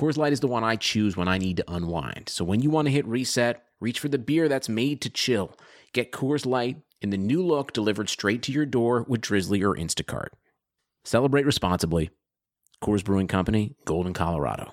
Coors Light is the one I choose when I need to unwind. So when you want to hit reset, reach for the beer that's made to chill. Get Coors Light in the new look delivered straight to your door with Drizzly or Instacart. Celebrate responsibly. Coors Brewing Company, Golden, Colorado.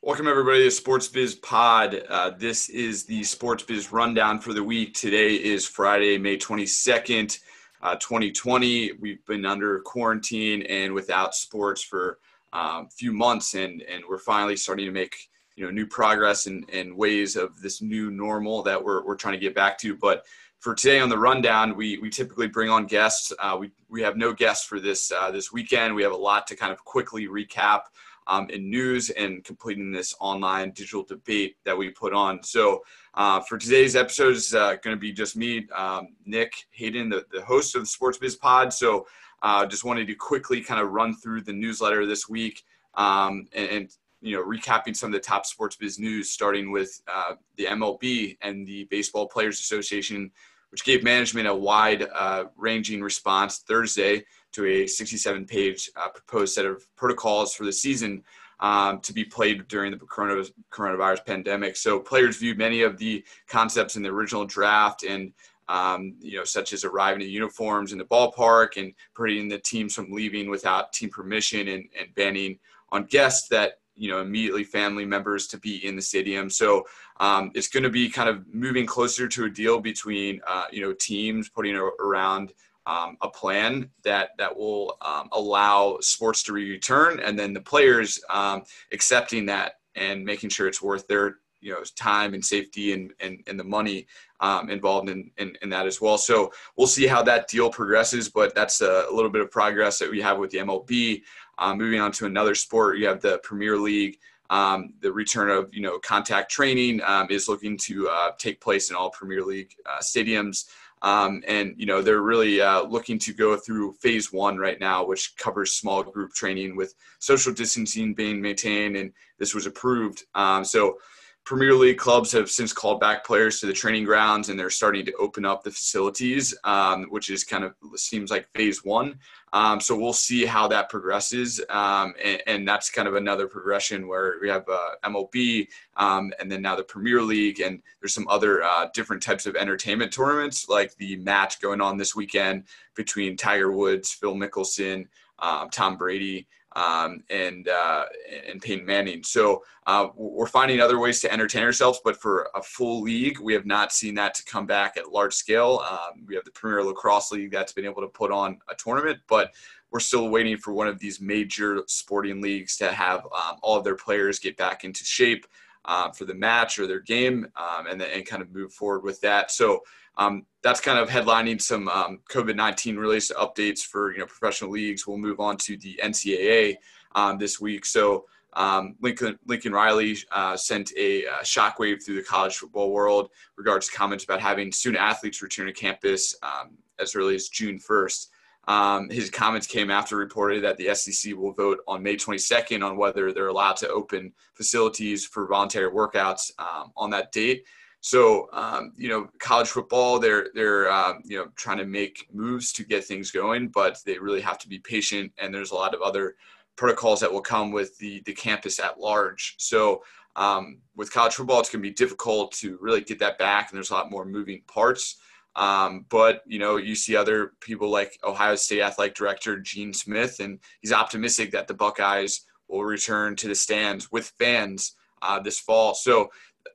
Welcome, everybody, to Sports Biz Pod. Uh, this is the Sports Biz Rundown for the week. Today is Friday, May 22nd, uh, 2020. We've been under quarantine and without sports for um, few months, and, and we're finally starting to make you know new progress and, and ways of this new normal that we're, we're trying to get back to. But for today on the rundown, we, we typically bring on guests. Uh, we, we have no guests for this uh, this weekend. We have a lot to kind of quickly recap um, in news and completing this online digital debate that we put on. So uh, for today's episode is uh, going to be just me, um, Nick Hayden, the, the host of the Sports Biz Pod. So uh, just wanted to quickly kind of run through the newsletter this week um, and, and, you know recapping some of the top sports biz news, starting with uh, the MLB and the Baseball Players Association, which gave management a wide uh, ranging response Thursday to a 67 page uh, proposed set of protocols for the season um, to be played during the coronavirus pandemic. So players viewed many of the concepts in the original draft and um, you know, such as arriving in uniforms in the ballpark and preventing the teams from leaving without team permission and, and banning on guests that, you know, immediately family members to be in the stadium. So um, it's going to be kind of moving closer to a deal between, uh, you know, teams putting around um, a plan that that will um, allow sports to return, and then the players um, accepting that and making sure it's worth their you know time and safety and and, and the money um, involved in, in, in that as well. So we'll see how that deal progresses, but that's a, little bit of progress that we have with the MLB. Um, moving on to another sport, you have the Premier League. Um, the return of you know contact training um, is looking to uh, take place in all Premier League uh, stadiums. Um, and you know they're really uh, looking to go through phase one right now, which covers small group training with social distancing being maintained, and this was approved. Um, so Premier League clubs have since called back players to the training grounds, and they're starting to open up the facilities, um, which is kind of seems like phase one. Um, so we'll see how that progresses, um, and, and, that's kind of another progression where we have uh, MLB, um, and then now the Premier League, and there's some other uh, different types of entertainment tournaments, like the match going on this weekend between Tiger Woods, Phil Mickelson, um, Tom Brady um, and uh, and Peyton Manning. So uh, we're finding other ways to entertain ourselves, but for a full league, we have not seen that to come back at large scale. Um, we have the Premier Lacrosse League that's been able to put on a tournament, but we're still waiting for one of these major sporting leagues to have um, all of their players get back into shape uh, for the match or their game, um, and, and kind of move forward with that. So um, that's kind of headlining some um, COVID-19 related updates for you know professional leagues. We'll move on to the NCAA um, this week. So um, Lincoln, Lincoln Riley uh, sent a uh, shockwave through the college football world regards to comments about having student athletes return to campus um, as early as June 1st. Um, his comments came after reported that the SEC will vote on May 22nd on whether they're allowed to open facilities for voluntary workouts um, on that date. So um, you know, college football, they're they're um, you know trying to make moves to get things going, but they really have to be patient. And there's a lot of other protocols that will come with the the campus at large. So um, with college football, it's going to be difficult to really get that back, and there's a lot more moving parts. Um, but you know, you see other people like Ohio State athletic director Gene Smith, and he's optimistic that the Buckeyes will return to the stands with fans uh, this fall. So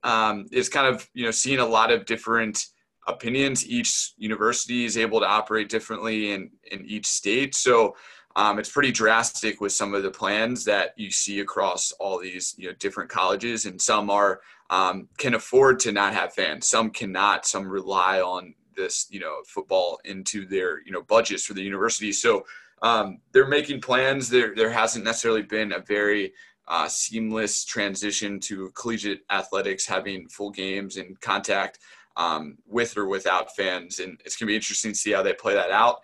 um, is kind of you know seeing a lot of different opinions. Each university is able to operate differently in in each state, so um, it's pretty drastic with some of the plans that you see across all these you know different colleges, and some are um, can afford to not have fans, some cannot, some rely on this you know football into their you know budgets for the university. So um, they're making plans. There there hasn't necessarily been a very uh, seamless transition to collegiate athletics, having full games and contact um, with or without fans. And it's going to be interesting to see how they play that out.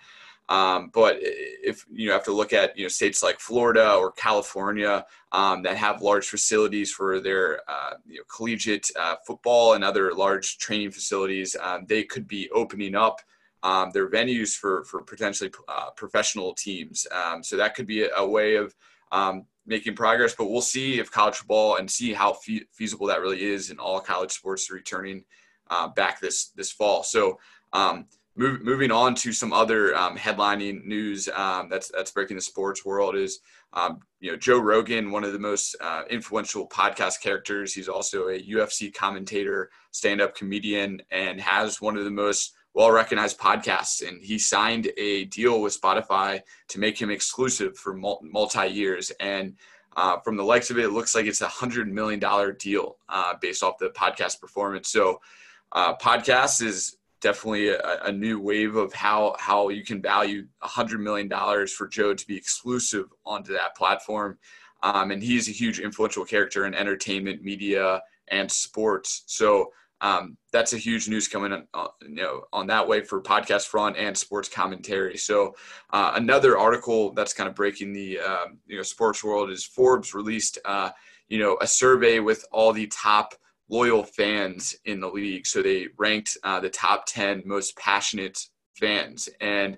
Um, but if you have to look at you know states like Florida or California um, that have large facilities for their uh, you know, collegiate uh, football and other large training facilities, um, they could be opening up um, their venues for for potentially uh, professional teams. Um, so that could be a, a way of um, making progress. But we'll see if college football and see how fe- feasible that really is in all college sports returning uh, back this this fall. So. Um, move, moving on to some other um, headlining news um, that's that's breaking the sports world is um, you know Joe Rogan, one of the most uh, influential podcast characters. He's also a UFC commentator, stand-up comedian, and has one of the most well-recognized podcasts. And he signed a deal with Spotify to make him exclusive for multi years. And uh, from the likes of it, it looks like it's a hundred million dollar deal uh, based off the podcast performance. So, uh, podcast is definitely a, a, new wave of how how you can value a hundred million dollars for Joe to be exclusive onto that platform. Um, and he's a huge influential character in entertainment, media, and sports. So um, that's a huge news coming on, you know, on that way for podcast front and sports commentary. So uh, another article that's kind of breaking the um, you know sports world is Forbes released uh, you know a survey with all the top loyal fans in the league. So they ranked uh, the top 10 most passionate fans. And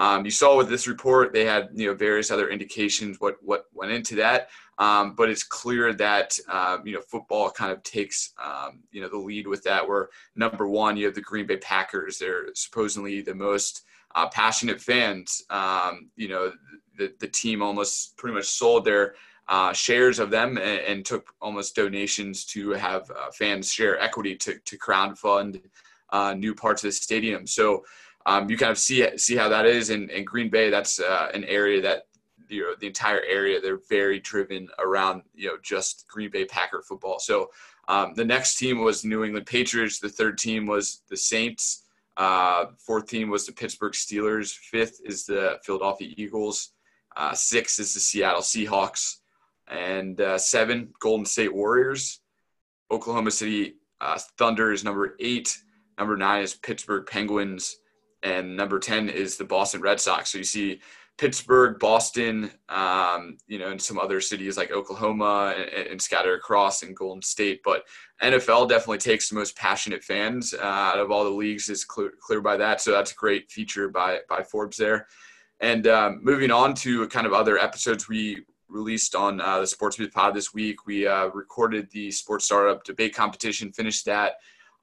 um, you saw with this report, they had you know various other indications what what went into that. Um, but it's clear that uh, you know football kind of takes um, you know the lead with that. Where number one, you have the Green Bay Packers. They're supposedly the most uh, passionate fans. Um, you know the the team almost pretty much sold their uh, shares of them and, and, took almost donations to have uh, fans share equity to, to crowdfund uh, new parts of the stadium. So um, you kind of see see how that is in, in Green Bay. That's uh, an area that know the entire area they're very driven around you know just Green Bay Packer football. So um, the next team was New England Patriots. The third team was the Saints. Uh, fourth team was the Pittsburgh Steelers. Fifth is the Philadelphia Eagles. Uh, six is the Seattle Seahawks and uh, seven Golden State Warriors. Oklahoma City uh, Thunder is number eight. Number nine is Pittsburgh Penguins, and number ten is the Boston Red Sox. So you see Pittsburgh, Boston, um, you know, and some other cities like Oklahoma and, and scattered across in Golden State. But NFL definitely takes the most passionate fans uh, out of all the leagues. Is clear, clear by that. So that's a great feature by by Forbes there. And um, moving on to kind of other episodes we released on uh, the Sports Biz Pod this week. We uh, recorded the sports startup debate competition, finished that.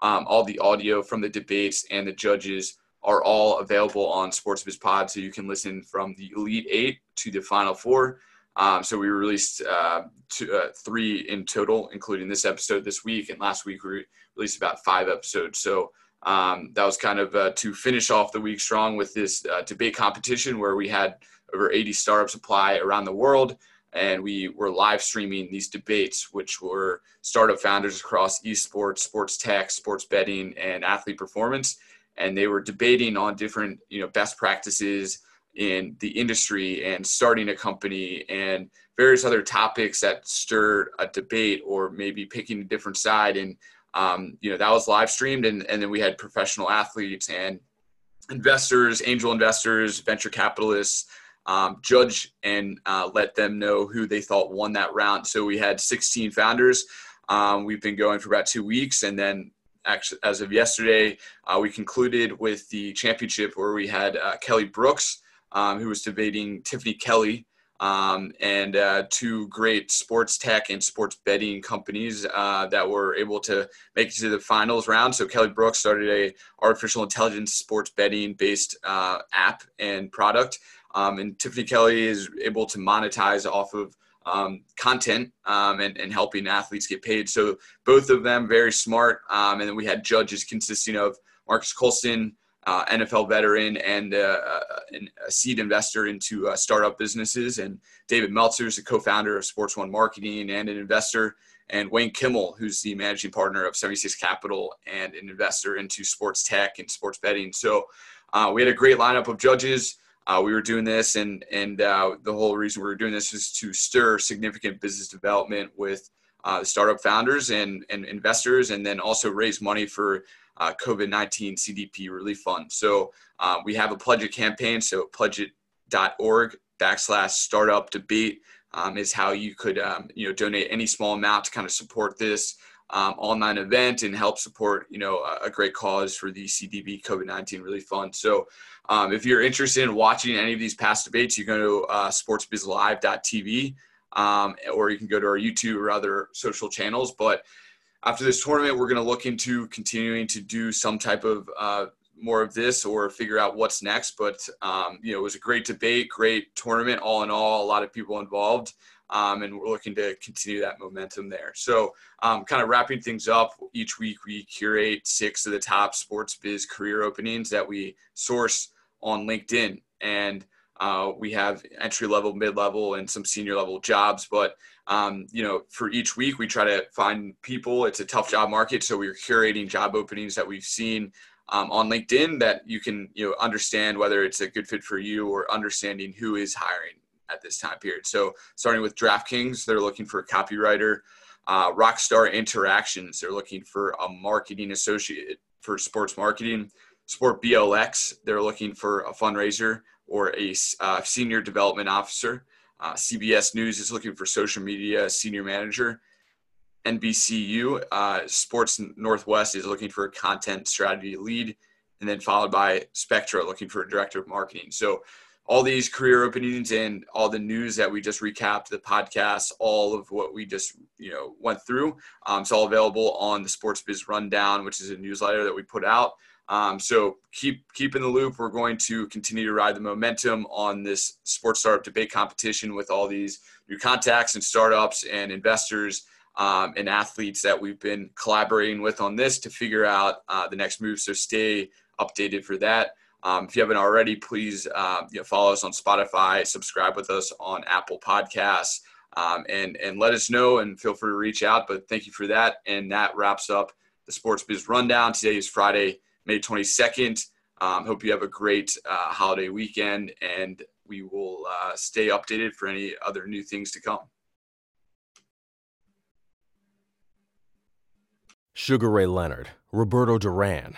Um, all the audio from the debates and the judges are all available on Sports Biz Pod, so you can listen from the Elite Eight to the Final Four. Um, so we released uh, two, uh, three in total, including this episode this week, and last week we released about five episodes. So um, that was kind of uh, to finish off the week strong with this uh, debate competition where we had over 80 startups apply around the world and we were live streaming these debates, which were startup founders across esports, sports tech, sports betting, and athlete performance, and they were debating on different you know best practices in the industry and starting a company and various other topics that stirred a debate or maybe picking a different side and um, you know that was live streamed and, and then we had professional athletes and investors angel investors venture capitalists um, judge and uh, let them know who they thought won that round. So we had 16 founders. Um, we've been going for about two weeks, and then actually, as of yesterday, uh, we concluded with the championship where we had uh, Kelly Brooks, um, who was debating Tiffany Kelly. Um, and uh, two great sports tech and sports betting companies uh, that were able to make it to the finals round. So Kelly Brooks started a artificial intelligence sports betting based uh, app and product, um, and Tiffany Kelly is able to monetize off of um, content um, and, and, helping athletes get paid. So both of them very smart. Um, and then we had judges consisting of Marques Colston, uh, NFL veteran and uh, uh a seed investor into uh, startup businesses, and David Meltzer is the co-founder of Sports One Marketing and an investor, and Wayne Kimmel, who's the managing partner of 76 Capital and an investor into sports tech and sports betting. So uh, we had a great lineup of judges. Uh, we were doing this, and and uh, the whole reason we were doing this is to stir significant business development with uh, startup founders and and investors, and then also raise money for uh, COVID nineteen CDP relief fund. So uh, we have a pledge campaign. So pledgeit.org backslash startup debate um, is how you could um, you know donate any small amount to kind of support this um, online event and help support you know a, a great cause for the CDB COVID nineteen relief fund. So um, if you're interested in watching any of these past debates, you go to uh, sportsbizlive.tv um, or you can go to our YouTube or other social channels. But after this tournament, we're going to look into continuing to do some type of uh, more of this or figure out what's next. But um, you know, it was a great debate, great tournament, all in all, a lot of people involved. Um, and we're looking to continue that momentum there. So, um, kind of wrapping things up, each week we curate six of the top sports biz career openings that we source on LinkedIn. And uh, we have entry level, mid level, and some senior level jobs. But um, you know, for each week, we try to find people. It's a tough job market, so we're curating job openings that we've seen um, on LinkedIn that you can you know understand whether it's a good fit for you or understanding who is hiring at this time period. So starting with DraftKings, they're looking for a copywriter. Uh, Rockstar Interactions, they're looking for a marketing associate for sports marketing. Sport BLX, they're looking for a fundraiser or a uh, senior development officer. Uh, CBS News is looking for social media senior manager. NBCU, uh, Sports Northwest is looking for a content strategy lead, and then followed by Spectra looking for a director of marketing. So, all these career openings and all the news that we just recapped, the podcast, all of what we just you know went through, um, it's all available on the Sports Biz Rundown, which is a newsletter that we put out. Um, so keep keep in the loop. We're going to continue to ride the momentum on this sports startup debate competition with all these new contacts and startups and investors um, and athletes that we've been collaborating with on this to figure out uh, the next move. So stay updated for that. Um, if you haven't already, please uh, you know, follow us on Spotify, subscribe with us on Apple Podcasts, um, and and let us know and feel free to reach out. But thank you for that, and that wraps up the Sports Biz Rundown. Today is Friday, May 22nd. Um, hope you have a great uh, holiday weekend, and we will uh, stay updated for any other new things to come. Sugar Ray Leonard, Roberto Duran,